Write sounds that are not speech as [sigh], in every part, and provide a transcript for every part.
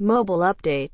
Mobile Update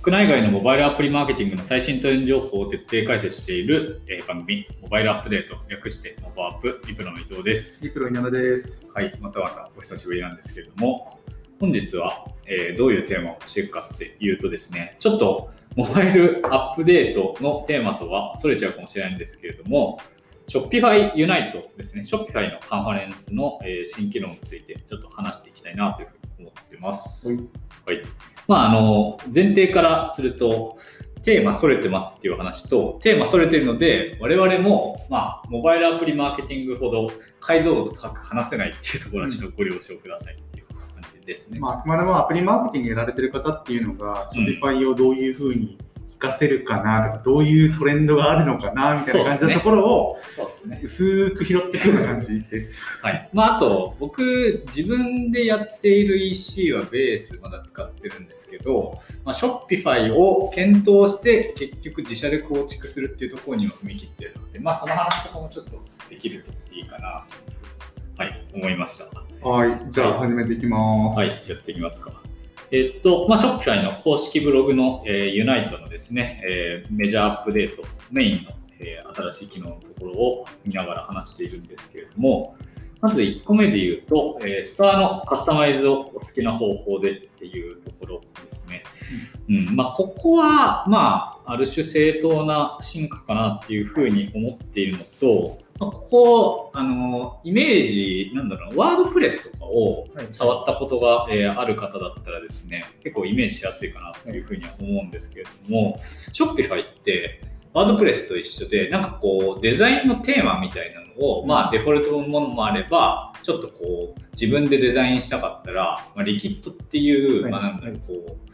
国内外のモバイルアプリマーケティングの最新トレンド情報を徹底解説している、えー番組、モバイルアップデート、略してモバアップ、リプロの伊藤です。リプロ稲田です。はい、またまたお久しぶりなんですけれども、本日は、えーどういうテーマをしていくかっていうとですね、ちょっとモバイルアップデートのテーマとはそれちゃうかもしれないんですけれども、Shopify Unite ですね、Shopify のカンファレンスの、えー新機能についてちょっと話していきたいなというふうに思ってます。はいはい。まあ、あの、前提からすると、テーマそれてますっていう話と、テーマそれてるので、我々も、まあ、モバイルアプリマーケティングほど解像度高く話せないっていうところはちょっとご了承くださいっていう感じですね。まあ、あくまでもアプリマーケティングやられてる方っていうのが、うん Shopify をどういうふうに活かせるかなとか、どういうトレンドがあるのかなみたいな感じのところをそうですね。薄く拾っていくような感じです。はい。まあ、あと、僕、自分でやっている EC はベースまだ使ってるんですけど、まあ、Shopify を検討して、結局自社で構築するっていうところには踏み切ってるので、まあ、その話とかもちょっとできるといいかなと、はい、思いました。はい、じゃあ始めていきます。はい、やっていきますか。えっと、まあ、Shopify の公式ブログの、えー、Unite のですね、えーメジャーアップデート、メインの、えー新しい機能のところを見ながら話しているんですけれども、まず1個目で言うと、えーストアのカスタマイズをお好きな方法でっていうところですね。うんまあ、ここは、まあ、ある種正当な進化かなっていうふうに思っているのと、まあ、ここ、あの、イメージ、なんだろうな、ワードプレスとかをはい。触ったことが、えーある方だったらですね、結構イメージしやすいかなというふうには思うんですけれども、Shopify って、ワードプレスと一緒で、なんかこう、デザインのテーマみたいなのを、まあ、デフォルトのものもあれば、ちょっとこう、自分でデザインしたかったら、まあ、リキッドっていう、はい。まあ、なんだろう、こう、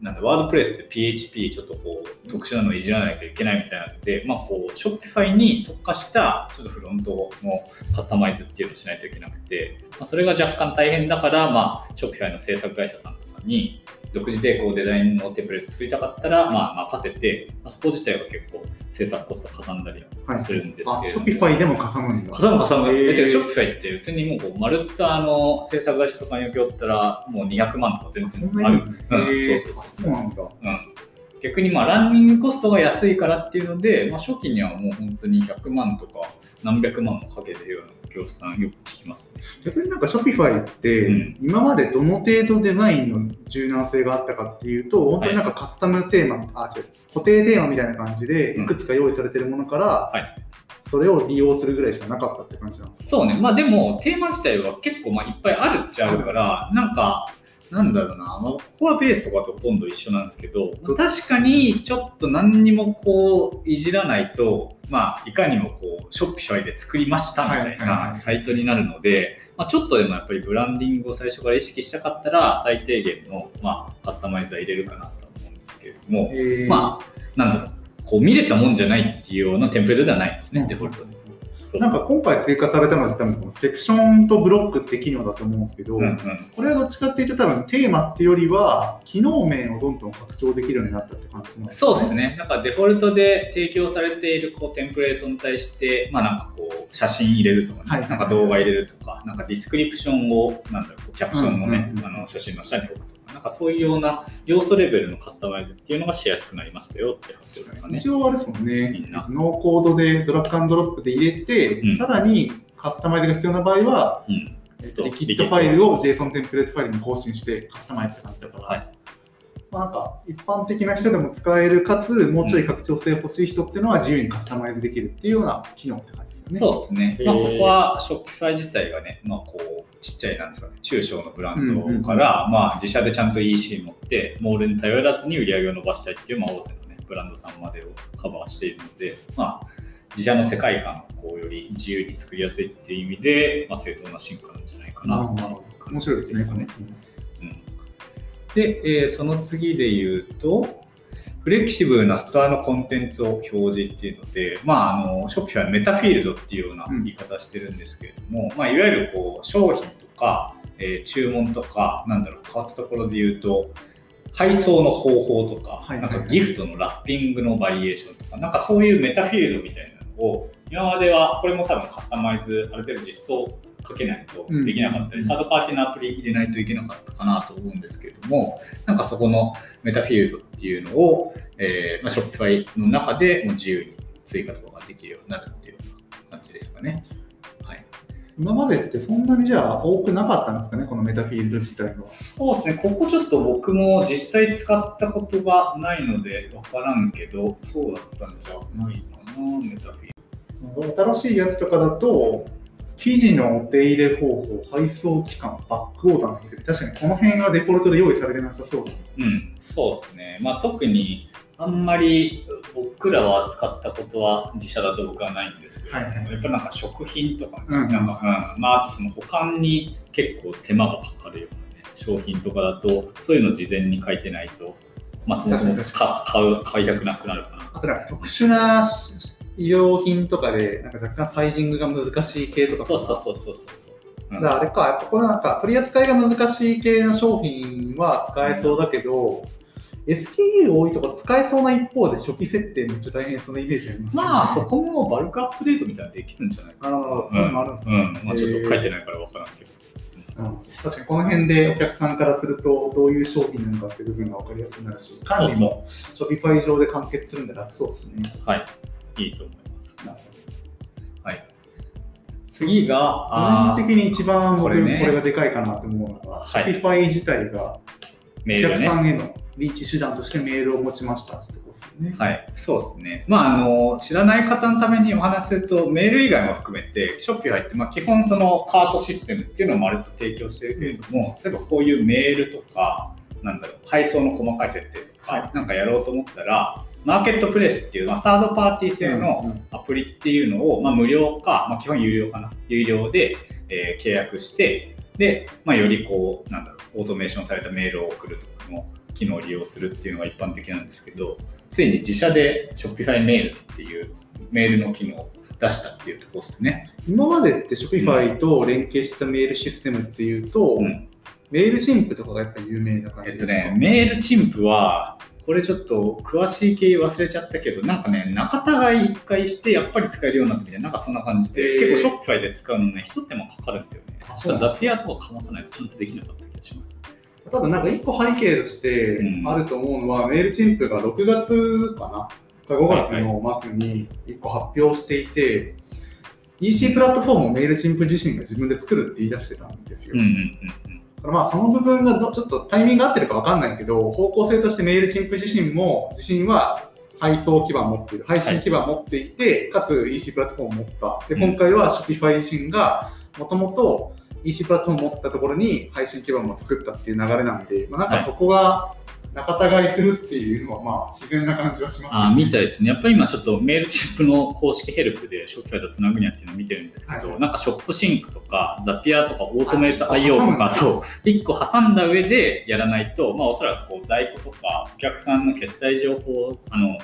なんだ、ワードプレスで PHP ちょっとこう、特殊なのをいじらないといけないみたいなので、まあこう、Shopify に特化した、ちょっとフロントのカスタマイズっていうのをしないといけなくて、まあ、それが若干大変だから、まあ、Shopify の制作会社さんとかに、独自でこうデザインのテンプレート作りたかったら、まあ、任せて、まあ、そこ自体は結構制作コストかさんだりはするんですあ、けれども、Shopify でもかさむんだ。かさむかさむ。へーえてか、ショッピファイって別にもうこう、まるっとあの、制作会社とかに請け負ったら、もう200万とか全然あるんなに？うんそうそうそうなんだ。うん。逆にまあ、ランニングコストが安いからっていうので、まあ、初期にはもう本当に100万とか何百万もかけてるような業者さんよく聞きますね。逆になんか Shopify って、うん。今までどの程度デザインの柔軟性があったかっていうと、本当になんかカスタムテーマ、あ、違う、固定テーマみたいな感じで、うん。いくつか用意されてるものから、はい。それを利用するぐらいしかなかったって感じなんですか？そうね。まあでも、テーマ自体は結構まあいっぱいあるっちゃあるから、なんか、なんだろうな、まあ、ここはベースとかとほとんど一緒なんですけど、まあ確かにちょっと何にもこういじらないと、まあ、いかにもこう、ショッピファイで作りましたみたいないサイトになるので、まあ、ちょっとでもやっぱりブランディングを最初から意識したかったら、最低限の、まあ、カスタマイズは入れるかなと思うんですけれども、えー。まあ、なんだろう、こう見れたもんじゃないっていうようなテンプレートではないですね、うん。デフォルトで。なんか今回追加されたので多分このセクションとブロックって機能だと思うんですけど、うんうん。これはどっちかっていうと多分テーマっていうよりは機能面をどんどん拡張できるようになったって感じなんですかそうですね。なんかデフォルトで提供されているこうテンプレートに対して、まあなんかこう写真入れるとかね、はい。なんか動画入れるとか、なんかディスクリプションを、なんだろうキャプションのね、うんうんうん。あの写真の下に置くとか、なんかそういうような要素レベルのカスタマイズっていうのがしやすくなりましたよって話ですかね。一応あれですもんね、みんな、ノーコードでドラッグアンドロップで入れて、うんさらにカスタマイズが必要な場合は、うん。 Liquid ファイルを JSON テンプレートファイルに更新してカスタマイズって感じだから、はい。まあ、なんか一般的な人でも使えるかつもうちょい拡張性欲しい人っていうのは自由にカスタマイズできるっていうような機能って感じですね。そうですね。まあ、ここは Shopify 自体がね、まあ、こう、ちっちゃい、なんですかね、中小のブランドから、まあ、自社でちゃんと EC 持って、モールに頼らずに売り上げを伸ばしたいっていう、まあ、大手のね、ブランドさんまでをカバーしているので、まあ、自社の世界観をこうより自由に作りやすいっていう意味で、まあ、正当な進化なんじゃないかな面白いですね。このうんで、えーその次で言うと、フレキシブルなストアのコンテンツを表示っていうので、まあ、あの、ショッピファイはメタフィールドっていうような言い方してるんですけれども、まあ、いわゆるこう、商品とか、えー注文とか、なんだろう、変わったところで言うと、配送の方法とか、はい。なんかギフトのラッピングのバリエーションとか、なんかそういうメタフィールドみたいなのを、今までは、これも多分カスタマイズ、ある程度実装かけないとできなかったり、うん。サードパーティーのアプリ入れないといけなかったかなと思うんですけれども、なんかそこのメタフィールドっていうのを、えーまあ、Shopify の中でもう自由に追加とかができるようになるっていうような感じですかね。はい、今までってそんなにじゃあ多くなかったんですかね、このメタフィールド自体は。そうですね、ここちょっと僕も実際使ったことがないので分からんけど、そうだったんじゃないかな、メタフィール新しいやつとかだと、記事のお手入れ方法、配送期間、バックオーダーの確かにこの辺がデフォルトで用意されてなさそうだね。ド。うん、そうですね。まあ、特にあんまり僕らは使ったことは自社だと僕はないんですけど、はいはいやっぱなんか食品とかね、うんなんか、うん、まあ、あとその保管に結構手間がかかるようなね、商品とかだと、そういうの事前に書いてないと、まあ、そもそも買いたくなくなるかな。あとなんか特殊な医療品とかで、なんか若干サイジングが難しい系とかそうそうそうそうそうじゃああれか、やっぱこのなんか取り扱いが難しい系の商品は使えそうだけど、SKU 多いとこ使えそうな一方で初期設定めっちゃ大変そうなイメージありますね。まあ、そこもバルクアップデートみたいなのできるんじゃないかなるほど、そういうのもあるんですね。うん、まあ、ちょっと書いてえないから分からんけど。ーうん。確かにこの辺でお客さんからすると、どういう商品なのかっていう部分が分かりやすくなるし、管理も Shopify 上で完結するんで楽そうですね。はい、いいと思います。なるはい。次が、個人的に一番僕ここれねれがでかいかなと思うのは、はい Shopify 自体がおメールね。客さんへのリーチ手段としてメールを持ちましたってことですよね。はい、そうですね。まあ、あの、知らない方のためにお話しすると、メール以外も含めて、ショッピファイって、まあ、基本そのカートシステムっていうのを丸と提供してるけれども、例えばこういうメールとか、なんだろう、配送の細かい設定とか、はなんかやろうと思ったら、マーケットプレイスっていう、まあ、サードパーティー製の、アプリっていうのを、まあ、無料か、まあ、基本有料かな、有料で、えー契約して、で、まあ、よりこう、なんだろう、オートメーションされたメールを送るとかの機能を利用するっていうのが一般的なんですけど、ついに自社で Shopify メールっていうメールの機能を出したっていうところですね。今までって Shopify と連携したメールシステムっていうと、うん。メールチンプとかがやっぱ有名な感じですか、えっとね、メールチンプは、これちょっと詳しい経緯忘れちゃったけど、なんかね、仲違い一回して、やっぱり使えるようになってみたいな、なんかそんな感じで、結構 Shopify で使うのね、一手間かかるんだよね。あそうなんだザピアとかかまさないとちゃんとできなかった気がします。多分なんか一個背景としてうんあると思うのは、メールチンプが6月かな？か5月の末に1個発表していて、EC プラットフォームを Mailchimp 自身が自分で作るって言い出してたんですよ。うんうんうんだからまあその部分がどちょっとタイミング合ってるかわかんないけど、方向性として Mailchimp 自身も、自身は配送基盤を持っている、配信基盤を持っていて、かつ EC プラットフォームを持った。で、うん今回は Shopify 自身が、もともと EC プラットフォームを持ってたところに配信基盤を作ったっていう流れなんで、まあ、なんかそこが仲違いするっていうのはまあ自然な感じはしますあーみたいですね。やっぱり今ちょっと Mailchimp の公式ヘルプで Shopify とつなぐやつっていうのを見てるんですけど、はい。なんか ShopSync とか Zapier とかオートメートあ IO とか、挟そう、1個挟んだ上でやらないと、まあおそらくこう在庫とかお客さんの決済情報、あの、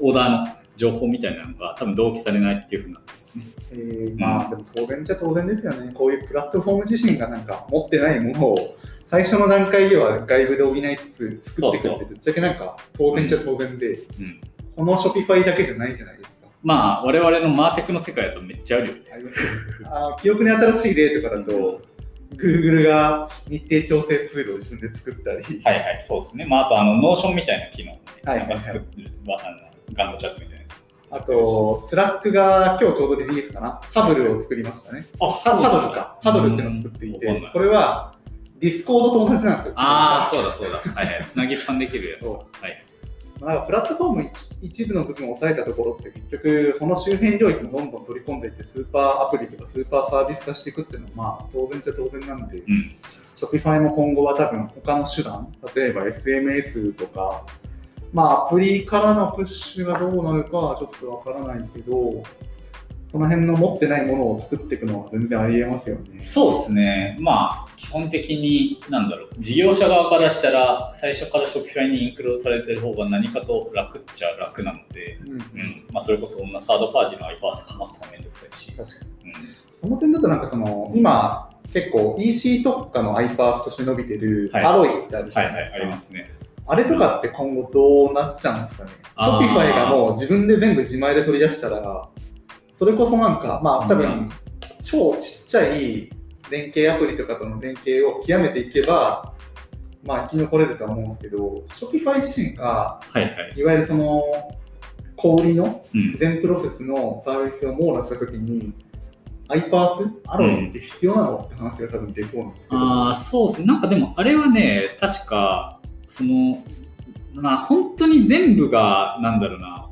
オーダーの情報みたいなのが多分同期されないっていうふうになってますね。えーまあでも当然じゃ当然ですよね。こういうプラットフォーム自身がなんか持ってないものを最初の段階では外部で補いつつ作っていくってぶっちゃけなんか当然じゃ当然で、うん。この Shopify だけじゃないじゃないですか。まあ我々のマーテクの世界だとめっちゃあるよね。ありますよねあー記憶に新しい例とかだと、Google が日程調整ツールを自分で作ったり、はいはい、そうですね。まああとあの、 Notion みたいな機能、ね、はいはいはい作ってる、ガントチャットみたいなあと、Slack が今日ちょうどリリースかな、ハブルを作りましたね。あ、ハハドルか。ハドルっていうのを作っていてうんわかんない、これは Discord と同じなんですよ。ああ、そうだそうだ。はいはい。つなぎっぱにできるやつ。そはい。うなんかプラットフォーム一一部の部分を抑えたところって結局その周辺領域もどんどん取り込んでいってスーパーアプリとかスーパーサービス化していくっていうのはまあ当然っちゃ当然なんで、うん。Shopify も今後は多分他の手段、例えば SMS とか、まあアプリからのプッシュがどうなるかはちょっとわからないけど、その辺の持ってないものを作っていくのは全然ありえますよね。そうですね。まあ、基本的に、なんだろう、事業者側からしたら、最初から Shopify にインクロードされてる方が何かと楽っちゃ楽なので、うんうん。まあ、それこそそんなサードパーティーの iPaaS かますのがめんどくさいし。確かに。うん。その点だとなんかその、今結構 EC 特化の iPaaS として伸びてるはいアロイってあるじゃはいはい、ないですか。ありますね。あれとかって今後どうなっちゃうんですかね？Shopify がもう自分で全部自前で取り出したら、それこそなんか、まあ多分、超ちっちゃい連携アプリとかとの連携を極めていけば、まあ、生き残れるとは思うんですけど、Shopify 自身が、はいはい。いわゆるその、小売りのうん。全プロセスのサービスを網羅したときに、アイパース、アロイって必要なのって話が多分出そうなんですけど、ああ、そうですね。なんかでも、あれはね、確か、その、まあ、本当に全部が、なんだろうな、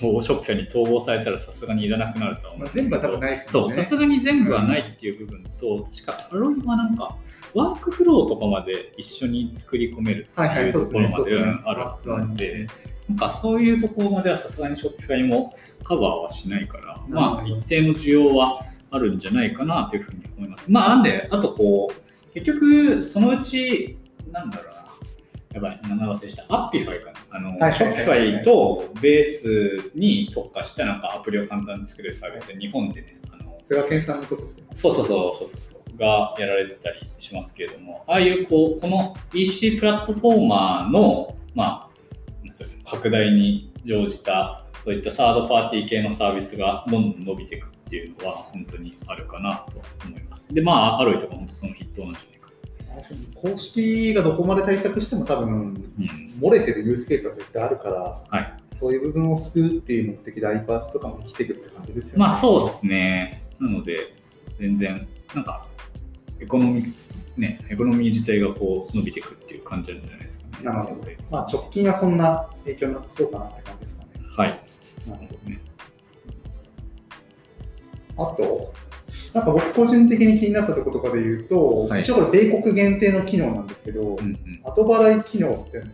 こうショップに統合されたらさすがにいらなくなるとは思まあ、うんですけど全部は多分ないですそう。さすがに全部はないっていう部分と、確かアロイはなんか、ワークフローとかまで一緒に作り込めるってはいうと。ころまであるはずなんで、なんかそういうところまではさすがに Shopify もカバーはしないから、まあ一定の需要はあるんじゃないかなというふうに思います。まあなんで、あとこう、結局そのうち、なんだろうな、やばい、名前ど忘れした。アッピファイかな。あの、はい Shopify とベースに特化したなんかアプリを簡単に作れるサービスで、日本でね、あの菅健さんのことですよ。そうそうそうそうそうそうがやられてたりしますけれども、ああいうこうこの EC プラットフォーマーの、まあ、拡大に乗じた、そういったサードパーティー系のサービスがどんどん伸びていくっていうのは本当にあるかなと思います。で、まあ、 Alloy とか本当その筆頭なんじゃないか公式がどこまで対策しても多分、な。うん漏れてるユースケースは絶対あるから、はいそういう部分を救うっていう目的で iPass とかも生きてくるって感じですよね。まあそうですね。なので、全然、なんか、エコノミー、ね、エコノミー自体がこう伸びていくっていう感じなんじゃないですかね。なるほどまあ、直近はそんな影響なさそうかなって感じですかね。はい。なるほどねあと、なんか僕個人的に気になったところとかで言うと、はい一応これ米国限定の機能なんですけど、うんうん。後払い機能っていうの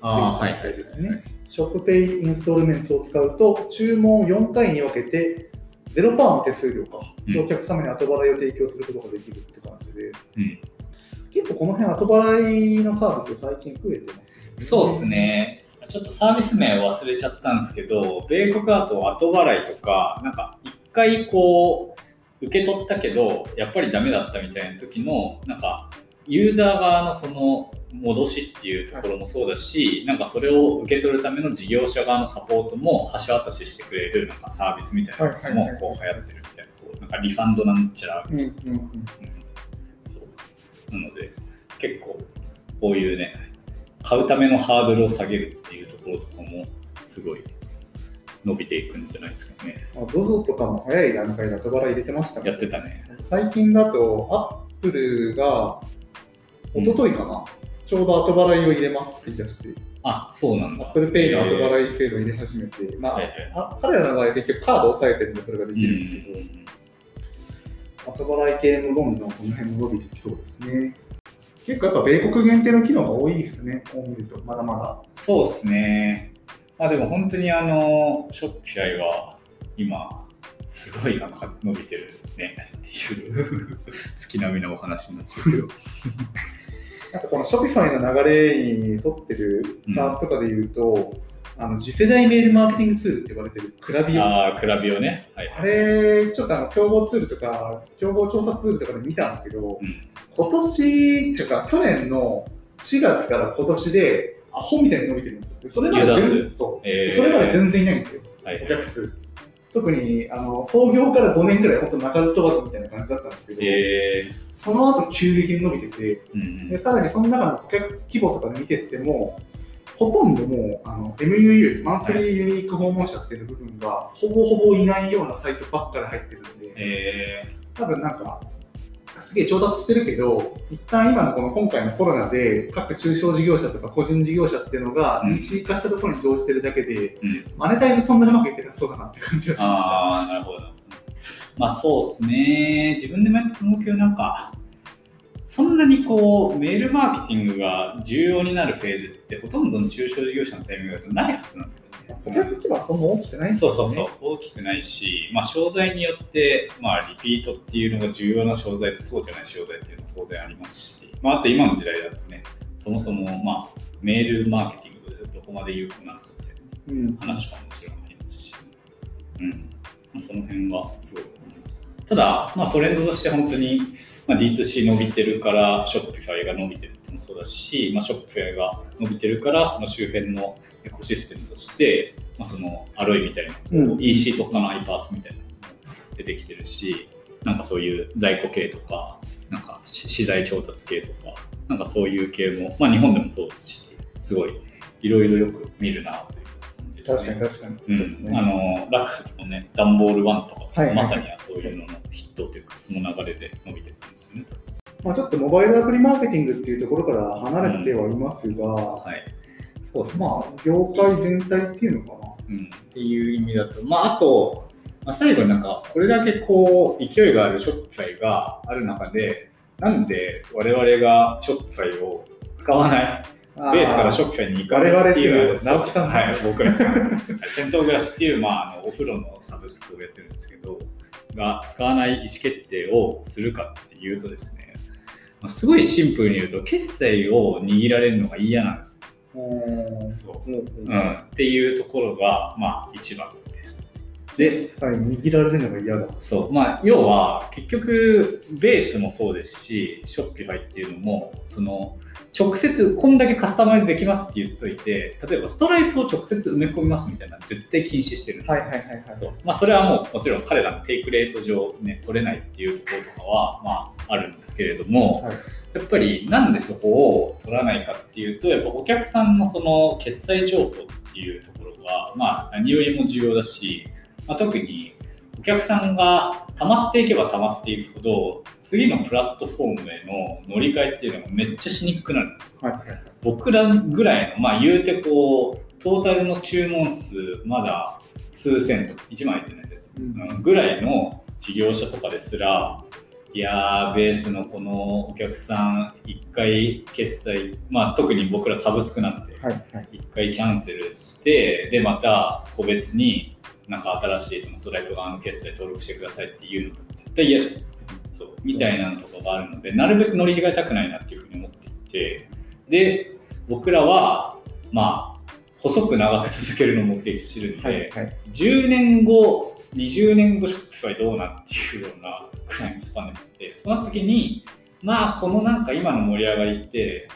がついてるみたいですね。はいショップペイインストールメンツを使うと、注文を4回に分けて、0%の手数料か、うんでお客様に後払いを提供することができるって感じで、うん結構この辺後払いのサービス最近増えてますね。そうですね。ちょっとサービス名を忘れちゃったんですけど、米国だと後払いとか、なんか一回こう、受け取ったけど、やっぱりダメだったみたいな時の、なんか、ユーザー側のその戻しっていうところもそうだし、なんかそれを受け取るための事業者側のサポートも橋渡ししてくれるなんかサービスみたいなのもこう流行ってるみたいな、こうなんかリファンドなんちゃらうんうんうん。うん。そう。なので、結構、こういうね、買うためのハードルを下げるっていうところとかも、すごい伸びていくんじゃないですかね。まあ、ZOZO とかも早い段階で後払い入れてましたもんやってたね。最近だと、アップルが、一昨日かな、ちょうど後払いを入れますって言い出して、あ、そうなんだ。Apple Pay の後い。払い制度を入れ始めて、まあ、はいはいあ彼らの場合は結局カードを押さえてるんでそれができるんですけど、後払い系もどんどんこの辺も伸びてきそうですね。結構やっぱ米国限定の機能が多いですね、こう見ると、まだまだ。そうですね。まあでも本当にあの、ショッピファイは今、すごいなんか伸びてるねっていう月並みのお話になっちゃうけど。[laughs] なんかこの Shopify の流れに沿ってる SaaS とかで言うと、あの次世代メールマーケティングツールって呼ばれてるクラビオ。ああ、クラビオね。はい。あれ、ちょっとあの競合ツールとか、競合調査ツールとかで見たんですけど、うん今年、っていうか去年の4月から今年で、アホみたいに伸びてるんですよ。それまで全そう、えー。それまで全然いないんですよ、はいお客数。特にあの創業から5年ぐらい、本当鳴かず飛ばずみたいな感じだったんですけど、えその後急激に伸びてて、ーうん。でさらにその中の顧客規模とかで見てっても、ほとんどもうあの MUU、マンスリーユニーク訪問者っていう部分がほぼほぼいないようなサイトばっかり入ってるんで、え多分なんか、すげえ調達してるけど、一旦今のこの今回のコロナで各中小事業者とか個人事業者っていうのがうん EC 化したところに乗じてるだけで、ーうんマネタイズそんなにうまくいってなさそうだなって感じがしました。ああ、なるほど。まあそうですね。自分でもやってた思うけど、なんか、そんなにこう、メールマーケティングが重要になるフェーズって、ほとんどの中小事業者のタイミングだとないはずなんだよね。顧客規模はそんな大きくないね。そうそうそう、大きくないし、まあ、商材によって、まあ、リピートっていうのが重要な商材とそうじゃない商材っていうのも当然ありますし、まあ、あと今の時代だとね、そもそも、まあ、メールマーケティングでどこまで有効なのかっていう話はもちろんありますし、うん、まあ、その辺はすごい思います。ただ、まあ、トレンドとして本当に、まあ、D2C 伸びてるから、ショッピファイが伸びてるってもそうだし、まあ、ショッピファイが伸びてるから、その周辺のエコシステムとして、まあ、そのアロイみたいな、うん EC とかの iPaaS みたいなのも出てきてるし、なんかそういう在庫系とか、なんか資材調達系とか、なんかそういう系も、まあ日本でもそうですし、すごいいろいろよく見るなという感じです確ね。かに確かに。うんそうですね。あのラックスのね、ダンボール1とか、はいはいまさにはそういうののヒットというか、その流れで伸びてるんですよね。まあ、ちょっとモバイルアプリマーケティングっていうところから離れてはいますが、はい。そうですね。まあ、業界全体っていうのかな。うん、っていう意味だと、まあ、あと、まあ、最後になんか、これだけこう、勢いがあるショッピファイがある中で、なんで我々がショッピファイを使わない、ベースからショッピフに行かないっていう、直樹さんはい、僕らですね。戦闘暮らしっていう、まあ、あのお風呂のサブスクをやってるんですけど、が使わない意思決定をするかっていうとですね、まあ、すごいシンプルに言うと、決済を握られるのが嫌なんですそう。うん、っていうところが、まあ、一番です。で、決済握られるのが嫌だ。そう、まあ、要は、結局、ベースもそうですし、ショッピファイっていうのも、その、直接、こんだけカスタマイズできますって言っといて、例えば、ストライプを直接埋め込みますみたいな、絶対禁止してるんですよ。はいはいはいはい。そうまあ、それはもう、もちろん彼らのテイクレート上、ね、取れないっていうところとかは、まあ、あるんだけれども、はいやっぱりなんでそこを取らないかっていうと、やっぱお客さんのその決済情報っていうところが、まあ、何よりも重要だし、まあ、特にお客さんが溜まっていけば溜まっていくほど、次のプラットフォームへの乗り換えっていうのがめっちゃしにくくなるんですよ。はい。僕らぐらいの、まあ言うてこう、トータルの注文数まだ数千とか、1万いってないやつ、うんうんぐらいの事業者とかですら、いやー、ベースのこのお客さん、1回決済、まあ特に僕らサブスクなんで、はいはい。1回キャンセルして、で、また個別になんか新しいそのストライプ側の決済登録してくださいっていうのと絶対嫌じゃん。そう、みたいなのとかがあるので、なるべく乗り換えたくないなっていうふうに思っていて、で、僕らは、まあ、細く長く続けるのを目的としてるんで、はいはい。10年後、20年後、ショッピファイどうなっていうようなくらいのスパンでもって、その時に、まあ、このなんか今の盛り上がりって、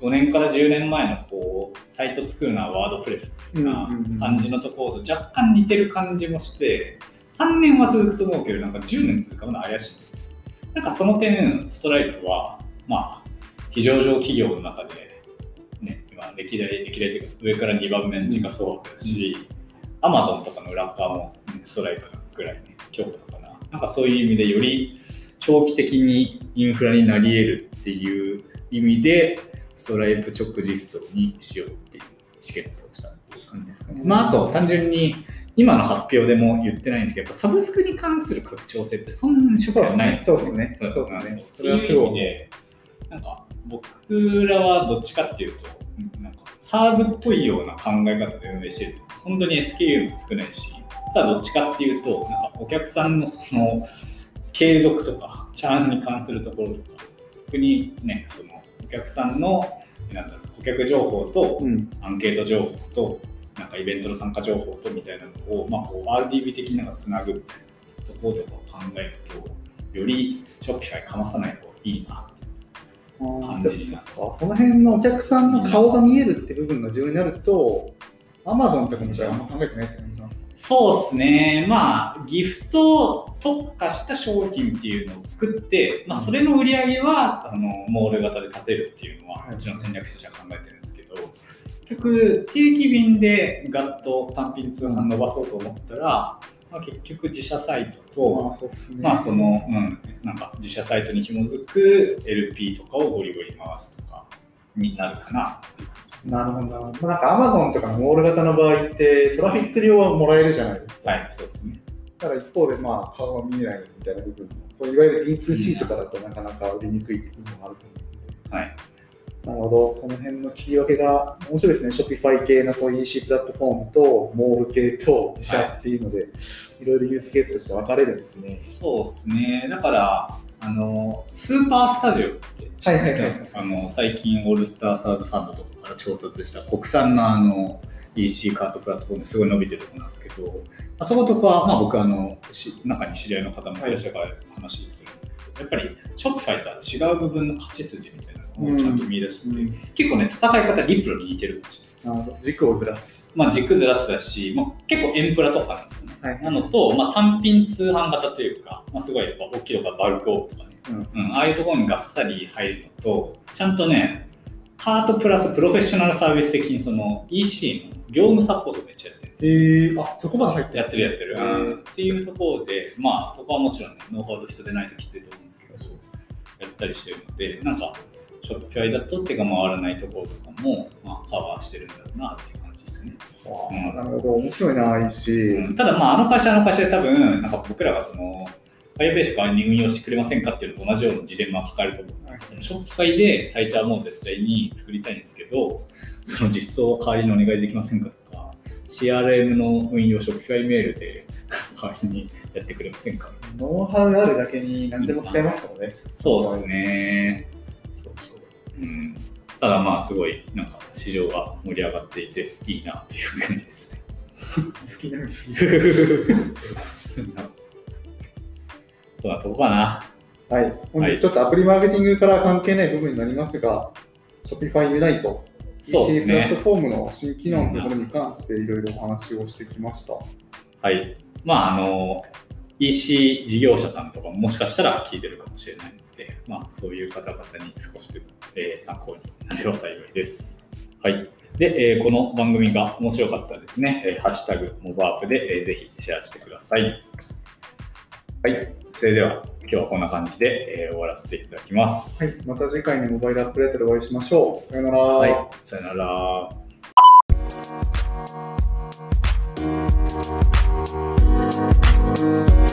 5年から10年前のこう、サイト作るのはワードプレスみたいな感じのところと若干似てる感じもして、3年は続くと思うけど、なんか10年続くのは怪しい。なんかその点、ストライプは、まあ、非上場企業の中で、ね、今、歴代、歴代というか、上から2番目の時価総額だし、アマゾンとかの裏側もねストライプぐらいね、強固から、なんかそういう意味でより長期的にインフラになり得るっていう意味で、ストライプ直実装にしようっていうチケットをしたっていう感じですかね。うんまあ、あと単純に、今の発表でも言ってないんですけど、やっぱサブスクに関する拡張性ってそんなにショックはない。んそうですね。そうそうですね。それはすごいで、なんか僕らはどっちかっていうと、なんか SARS っぽいような考え方で運営してる。本当に SKU も少ないし、ただどっちかっていうと、なんかお客さんのその継続とか、チャーンに関するところとか、逆にね、そのお客さんのなんだろう顧客情報とうん。アンケート情報と、なんかイベントの参加情報とみたいなのを、まあ、こう RDB 的になんかつなぐみたいなところとかを考えると、よりショッピファイかまさない方がいいな。感じになるあその辺のお客さんの顔が見えるって部分が重要になると、アマゾンとかもああんま考えてないってそうですね、まあ、ギフト特化した商品っていうのを作って、まあ、それの売り上げはあのモール型で立てるっていうのは、はいもちろん戦略としては考えてるんですけど、結局、定期便でガッと単品通販伸ばそうと思ったら、まあ、結局、自社サイトと、まあね。まあその、うん、なんか自社サイトに紐づく LP とかをゴリゴリ回すとかになるかな。なるほどな。まあなんかアマゾンとかのモール型の場合って、トラフィック量はもらえるじゃないですか。はい、そうですね。ただ一方で、まあ、顔が見えないみたいな部分も、そういわゆる D2C とかだとなかなか売りにくいっていうのもあると思うので。はい。なるほど、その辺の切り分けが面白いですね、 Shopify 系のそういう EC プラットフォームと、モール系と自社っていうので、い、ろいろユースケースとして分かれるんですね。そうですね。だから、あの、 SUPER STUDIO って知はいはいはいあの、最近 ALL STAR SAAS FUND とかから調達した国産のあの、EC カートプラットフォームですごい伸びてるところなんですけど、あそことかは、まあ僕はあの、し中に知り合いの方もいらっしゃるから話するんですけど、やっぱりショッピファイとは違う部分の勝ち筋みたいなのをちゃんと見出してて、結構ね、戦い方リプロに似てるかもしれない。軸をずらす。まあ、軸ずらすだし、まあ、結構エンプラとかなんですよね。はいなのと、まあ、単品通販型というか、まあ、すごいやっぱ大きいとかバルクオープとかね、うん。うん、ああいうところにがっさり入るのと、ちゃんとね、カートプラスプロフェッショナルサービス的にその EC の業務サポートめっちゃやってるんですよ。えー、あそこまで入ってやってるやってる、へーっていうところで、まあそこはもちろんね、ノウハウと人でないときついと思うんですけど、やったりしてるので、なんか、ショッピファイだと手が回らないところとかも、まあ、カバーしてるんだろうなっていう感じですね。あうん。ーなるほど、面白いな、IC。うん。ただまあ、あの会社はあの会社で多分、なんか僕らがその、Firebase 代わりに運用してくれませんかっていうのと同じようなジレンマが抱えると思う。そのショッピファイでサイチャーも絶対に作りたいんですけど、その実装を代わりにお願いできませんかとか、CRM の運用ショッピファイメールで [laughs] 代わりにやってくれませんか？ノウハウがあるだけに何でも使えますからね。そうですね。そうそう。うん。ただまあ、すごい、なんか市場が盛り上がっていていいなっていう感じですね。好きなの好き。[laughs] そうなとこかな。はい。本日ちょっとアプリマーケティングから関係ない部分になりますが、Shopify Unite、EC プラット。フォームの新機能のところに関していろいろお話をしてきました。はい。まあ、あの、EC 事業者さんとかももしかしたら聞いてるかもしれないので、まあ、そういう方々に少しでも、えー参考になれば幸いです。はい。で、えーこの番組が面白かったらですね、えーハッシュタグモバアップで、えーぜひシェアしてください。はい。それでは、今日はこんな感じで、えー終わらせていただきます。はい。また次回のモバイルアップデートでお会いしましょう。さよなら。はい。さよなら。Thank